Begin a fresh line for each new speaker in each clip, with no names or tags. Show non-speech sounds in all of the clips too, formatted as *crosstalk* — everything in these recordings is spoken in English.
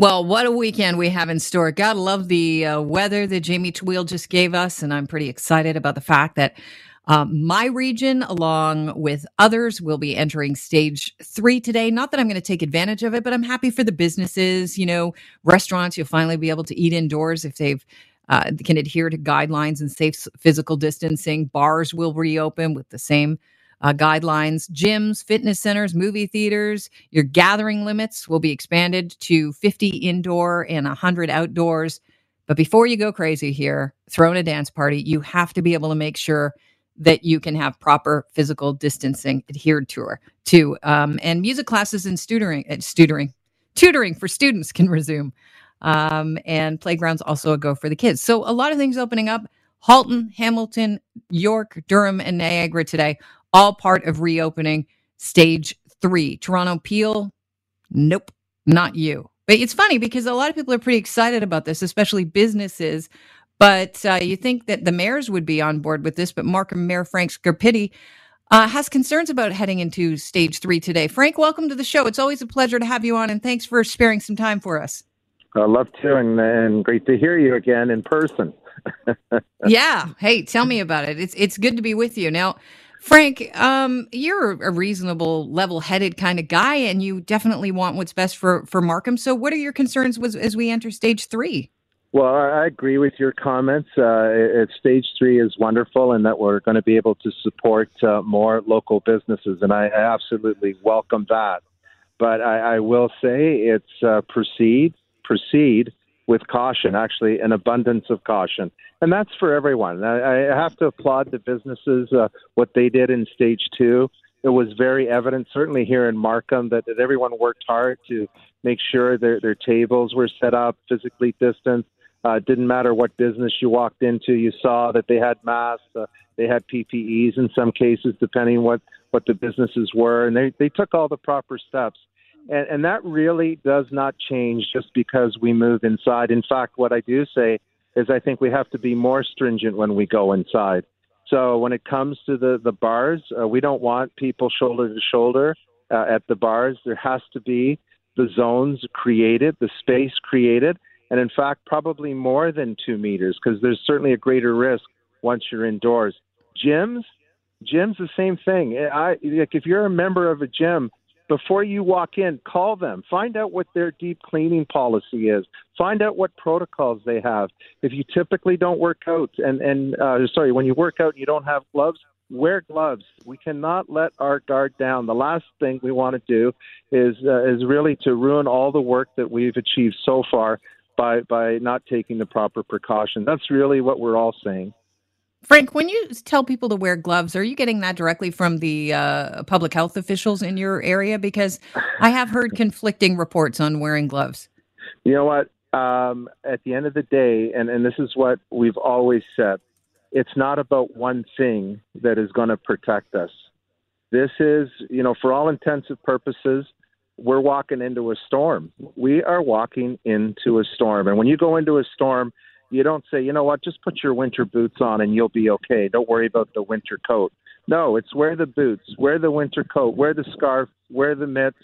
Well, what a weekend we have in store. Gotta love the uh, weather that Jamie Tweel just gave us. And I'm pretty excited about the fact that um, my region, along with others, will be entering stage three today. Not that I'm going to take advantage of it, but I'm happy for the businesses. You know, restaurants, you'll finally be able to eat indoors if they've uh, can adhere to guidelines and safe physical distancing. Bars will reopen with the same uh, guidelines. Gyms, fitness centers, movie theaters, your gathering limits will be expanded to 50 indoor and 100 outdoors. But before you go crazy here, throwing a dance party, you have to be able to make sure that you can have proper physical distancing adhered to. Um, and music classes and tutoring, uh, tutoring, tutoring for students can resume. Um, and playgrounds also a go for the kids. So a lot of things opening up. Halton, Hamilton, York, Durham, and Niagara today all part of reopening stage three. Toronto Peel, nope, not you. But it's funny because a lot of people are pretty excited about this, especially businesses. But uh, you think that the mayors would be on board with this, but Markham Mayor Frank Scarpitti uh, has concerns about heading into stage three today. Frank, welcome to the show. It's always a pleasure to have you on, and thanks for sparing some time for us.
I love to, and, and great to hear you again in person. *laughs*
yeah. Hey, tell me about it. It's it's good to be with you. Now, Frank, um, you're a reasonable, level-headed kind of guy, and you definitely want what's best for for Markham. So, what are your concerns as we enter stage three?
Well, I agree with your comments. Uh, stage three is wonderful, and that we're going to be able to support uh, more local businesses, and I absolutely welcome that. But I, I will say it's uh, proceed, proceed with caution, actually, an abundance of caution. And that's for everyone. I, I have to applaud the businesses, uh, what they did in stage two. It was very evident, certainly here in Markham, that, that everyone worked hard to make sure their, their tables were set up, physically distanced. Uh, didn't matter what business you walked into, you saw that they had masks, uh, they had PPEs in some cases, depending what what the businesses were, and they they took all the proper steps. And, and that really does not change just because we move inside. In fact, what I do say is I think we have to be more stringent when we go inside. So when it comes to the the bars, uh, we don't want people shoulder to shoulder uh, at the bars. There has to be the zones created, the space created, and in fact, probably more than two meters because there's certainly a greater risk once you're indoors. Gyms, gyms, the same thing. I like if you're a member of a gym, before you walk in, call them. Find out what their deep cleaning policy is. Find out what protocols they have. If you typically don't work out, and and uh, sorry, when you work out and you don't have gloves, wear gloves. We cannot let our guard down. The last thing we want to do is uh, is really to ruin all the work that we've achieved so far by by not taking the proper precaution. That's really what we're all saying.
Frank, when you tell people to wear gloves, are you getting that directly from the uh, public health officials in your area? Because I have heard conflicting reports on wearing gloves.
You know what? Um, at the end of the day, and, and this is what we've always said, it's not about one thing that is going to protect us. This is, you know, for all intensive purposes, we're walking into a storm. We are walking into a storm. And when you go into a storm, you don't say, you know what, just put your winter boots on and you'll be okay. Don't worry about the winter coat. No, it's wear the boots, wear the winter coat, wear the scarf, wear the mitts,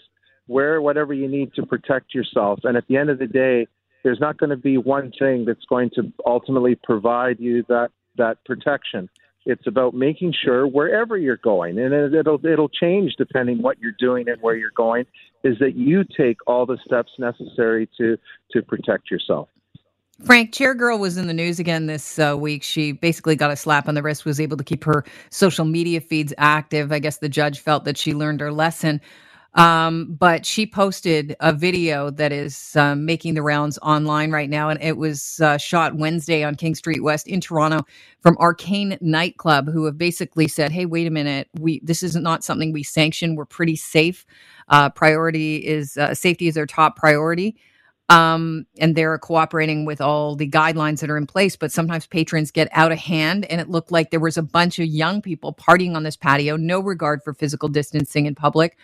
wear whatever you need to protect yourself. And at the end of the day, there's not going to be one thing that's going to ultimately provide you that that protection. It's about making sure wherever you're going, and it'll it'll change depending what you're doing and where you're going, is that you take all the steps necessary to to protect yourself.
Frank, Chair Girl was in the news again this uh, week. She basically got a slap on the wrist, was able to keep her social media feeds active. I guess the judge felt that she learned her lesson. Um, but she posted a video that is uh, making the rounds online right now, and it was uh, shot Wednesday on King Street West in Toronto from Arcane Nightclub, who have basically said, "Hey, wait a minute, we this is not something we sanction. We're pretty safe. Uh, priority is uh, safety is our top priority." Um, and they're cooperating with all the guidelines that are in place. But sometimes patrons get out of hand, and it looked like there was a bunch of young people partying on this patio, no regard for physical distancing in public.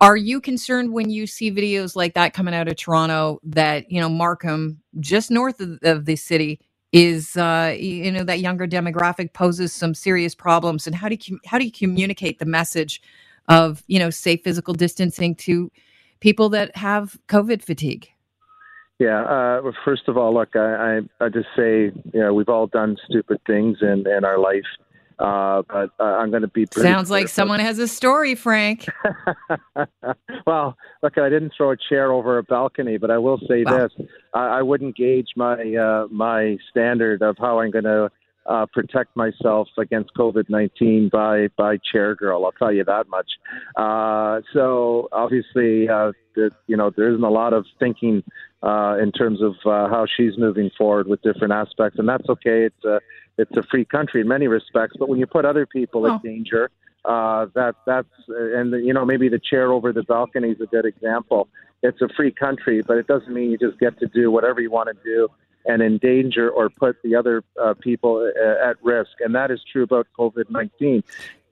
Are you concerned when you see videos like that coming out of Toronto that you know Markham, just north of, of the city, is uh, you know that younger demographic poses some serious problems? And how do you how do you communicate the message of you know safe physical distancing to people that have COVID fatigue?
Yeah. Uh, first of all, look, I, I, I just say, you know, we've all done stupid things in, in our life. Uh, but uh, I'm going to be.
Pretty Sounds like someone has a story, Frank. *laughs*
well, look, I didn't throw a chair over a balcony, but I will say well. this: I, I wouldn't gauge my uh, my standard of how I'm going to uh, protect myself against COVID nineteen by by chair girl. I'll tell you that much. Uh, so obviously, uh, the, you know, there isn't a lot of thinking uh, in terms of uh, how she's moving forward with different aspects, and that's okay. It's a it's a free country in many respects, but when you put other people oh. in danger, uh, that that's and you know maybe the chair over the balcony is a good example. It's a free country, but it doesn't mean you just get to do whatever you want to do and endanger or put the other uh, people uh, at risk. And that is true about COVID 19.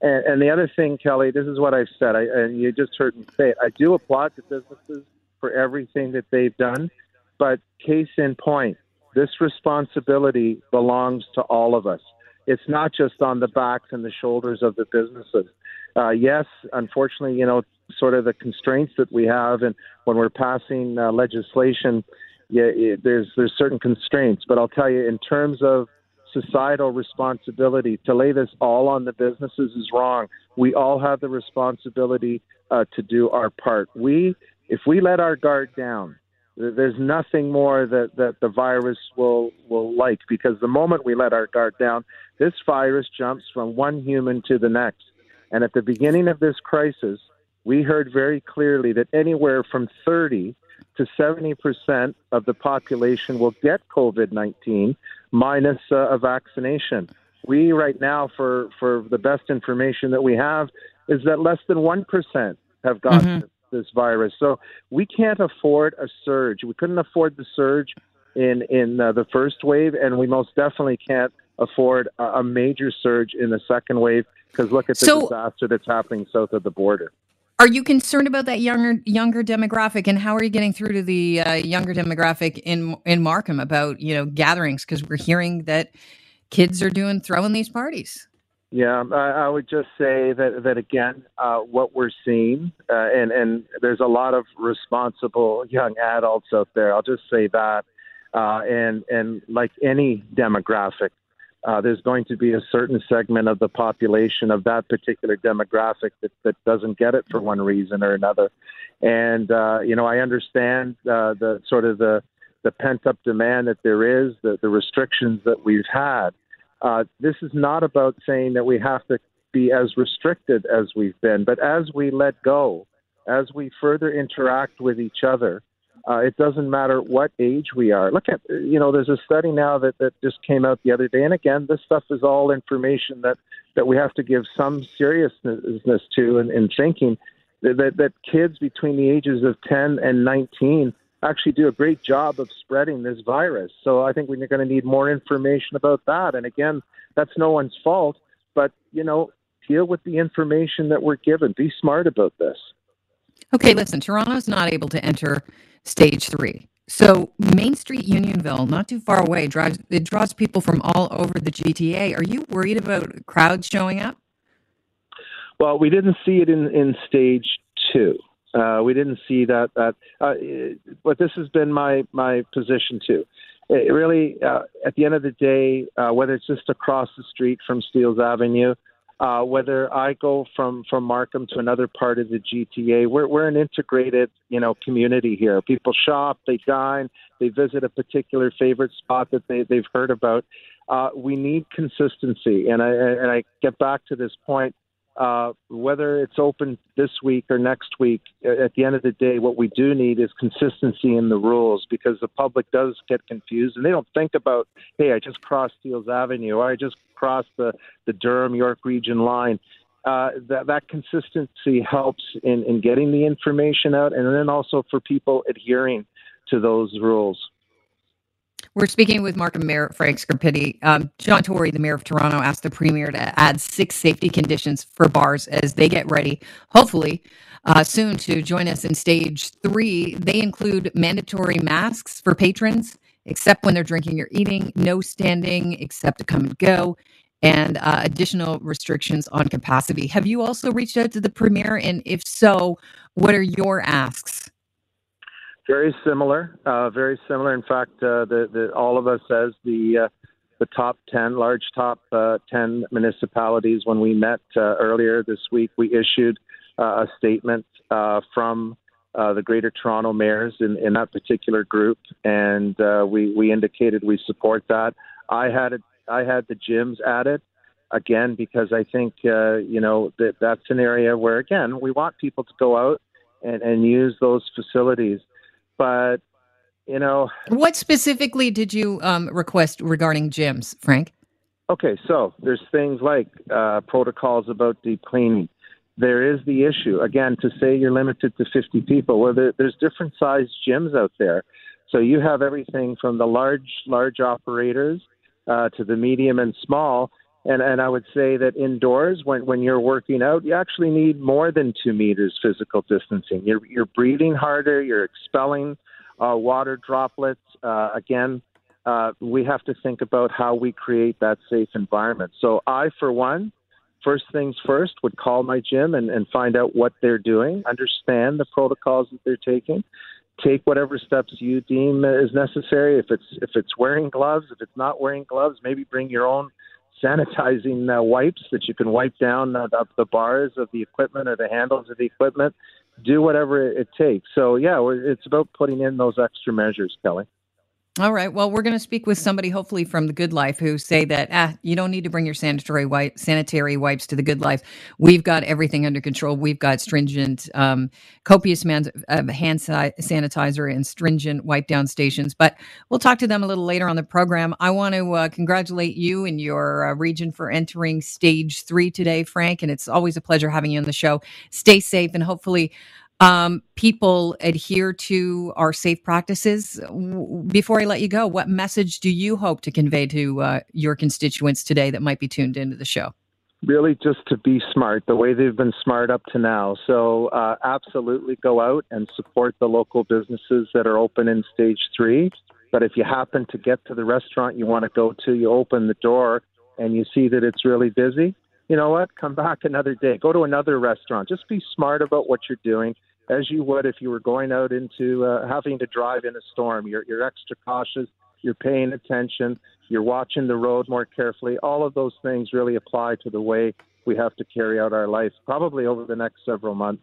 And, and, the other thing, Kelly, this is what I've said. I, and you just heard me say it. I do applaud the businesses for everything that they've done. But case in point, this responsibility belongs to all of us. It's not just on the backs and the shoulders of the businesses. Uh, yes, unfortunately, you know, sort of the constraints that we have, and when we're passing uh, legislation, yeah, it, there's there's certain constraints. But I'll tell you, in terms of societal responsibility, to lay this all on the businesses is wrong. We all have the responsibility uh, to do our part. We, if we let our guard down, there's nothing more that, that the virus will will like because the moment we let our guard down, this virus jumps from one human to the next. And at the beginning of this crisis, we heard very clearly that anywhere from 30 to 70% of the population will get COVID 19 minus uh, a vaccination. We, right now, for, for the best information that we have, is that less than 1% have gotten mm-hmm. This virus. So we can't afford a surge. We couldn't afford the surge in, in uh, the first wave, and we most definitely can't afford a, a major surge in the second wave because look at the so, disaster that's happening south of the border.
Are you concerned about that younger younger demographic, and how are you getting through to the uh, younger demographic in in Markham about you know gatherings? Because we're hearing that kids are doing throwing these parties.
Yeah, I, I would just say that that again, uh, what we're seeing, uh, and and there's a lot of responsible young adults out there. I'll just say that, uh, and and like any demographic, uh, there's going to be a certain segment of the population of that particular demographic that, that doesn't get it for one reason or another. And uh, you know, I understand uh, the sort of the the pent up demand that there is, the, the restrictions that we've had. Uh, this is not about saying that we have to be as restricted as we've been, but as we let go, as we further interact with each other, uh, it doesn't matter what age we are. Look at, you know, there's a study now that, that just came out the other day. And again, this stuff is all information that, that we have to give some seriousness to in, in thinking that, that kids between the ages of 10 and 19 actually do a great job of spreading this virus. So I think we're going to need more information about that. And again, that's no one's fault, but, you know, deal with the information that we're given. Be smart about this.
Okay, listen, Toronto's not able to enter stage three. So Main Street Unionville, not too far away, drives it draws people from all over the GTA. Are you worried about crowds showing up?
Well, we didn't see it in, in stage two. Uh, we didn't see that. That, uh, but this has been my my position too. It really, uh, at the end of the day, uh, whether it's just across the street from Steeles Avenue uh, whether I go from from Markham to another part of the GTA, we're we're an integrated you know community here. People shop, they dine, they visit a particular favorite spot that they they've heard about. Uh, we need consistency, and I and I get back to this point uh, whether it's open this week or next week, at the end of the day, what we do need is consistency in the rules because the public does get confused and they don't think about, hey, I just crossed Steeles Avenue or I just crossed the, the Durham York region line. Uh, that, that consistency helps in, in getting the information out and then also for people adhering to those rules.
We're speaking with Markham Mayor Frank Scarpitti. Um, John Tory, the mayor of Toronto, asked the premier to add six safety conditions for bars as they get ready, hopefully uh, soon, to join us in stage three. They include mandatory masks for patrons, except when they're drinking or eating, no standing except to come and go, and uh, additional restrictions on capacity. Have you also reached out to the premier? And if so, what are your asks?
Very similar, uh, very similar. In fact, uh, the, the, all of us as the uh, the top ten, large top uh, ten municipalities, when we met uh, earlier this week, we issued uh, a statement uh, from uh, the Greater Toronto mayors in, in that particular group, and uh, we we indicated we support that. I had I had the gyms added again because I think uh, you know that that's an area where again we want people to go out and, and use those facilities, but you know
what specifically did you um, request regarding gyms, Frank?
Okay, so there's things like uh, protocols about deep cleaning. There is the issue again to say you're limited to 50 people. Well, there, there's different sized gyms out there, so you have everything from the large large operators uh, to the medium and small and and I would say that indoors, when when you're working out, you actually need more than two meters physical distancing. You're you're breathing harder. You're expelling uh, water droplets. Uh, again, uh, we have to think about how we create that safe environment. So I, for one, first things first, would call my gym and, and find out what they're doing, understand the protocols that they're taking, take whatever steps you deem is necessary. If it's if it's wearing gloves, if it's not wearing gloves, maybe bring your own sanitizing uh, wipes that you can wipe down uh, the bars of the equipment or the handles of the equipment. Do whatever it takes. So yeah, it's about putting in those extra measures, Kelly.
All right. Well, we're going to speak with somebody, hopefully from the Good Life, who say that ah, you don't need to bring your sanitary wipe, sanitary wipes to the Good Life. We've got everything under control. We've got stringent, um, copious man, uh, hand sanitizer and stringent wipe down stations. But we'll talk to them a little later on the program. I want to uh, congratulate you and your uh, region for entering stage three today, Frank. And it's always a pleasure having you on the show. Stay safe and hopefully um, people adhere to our safe practices. Before I let you go, what message do you hope to convey to uh, your constituents today that might be tuned into the show?
Really, just to be smart, the way they've been smart up to now. So, uh, absolutely go out and support the local businesses that are open in stage three. But if you happen to get to the restaurant you want to go to, you open the door and you see that it's really busy, you know what? Come back another day. Go to another restaurant. Just be smart about what you're doing as you would if you were going out into uh, having to drive in a storm. You're, you're extra cautious, you're paying attention, you're watching the road more carefully. All of those things really apply to the way we have to carry out our life, probably over the next several months.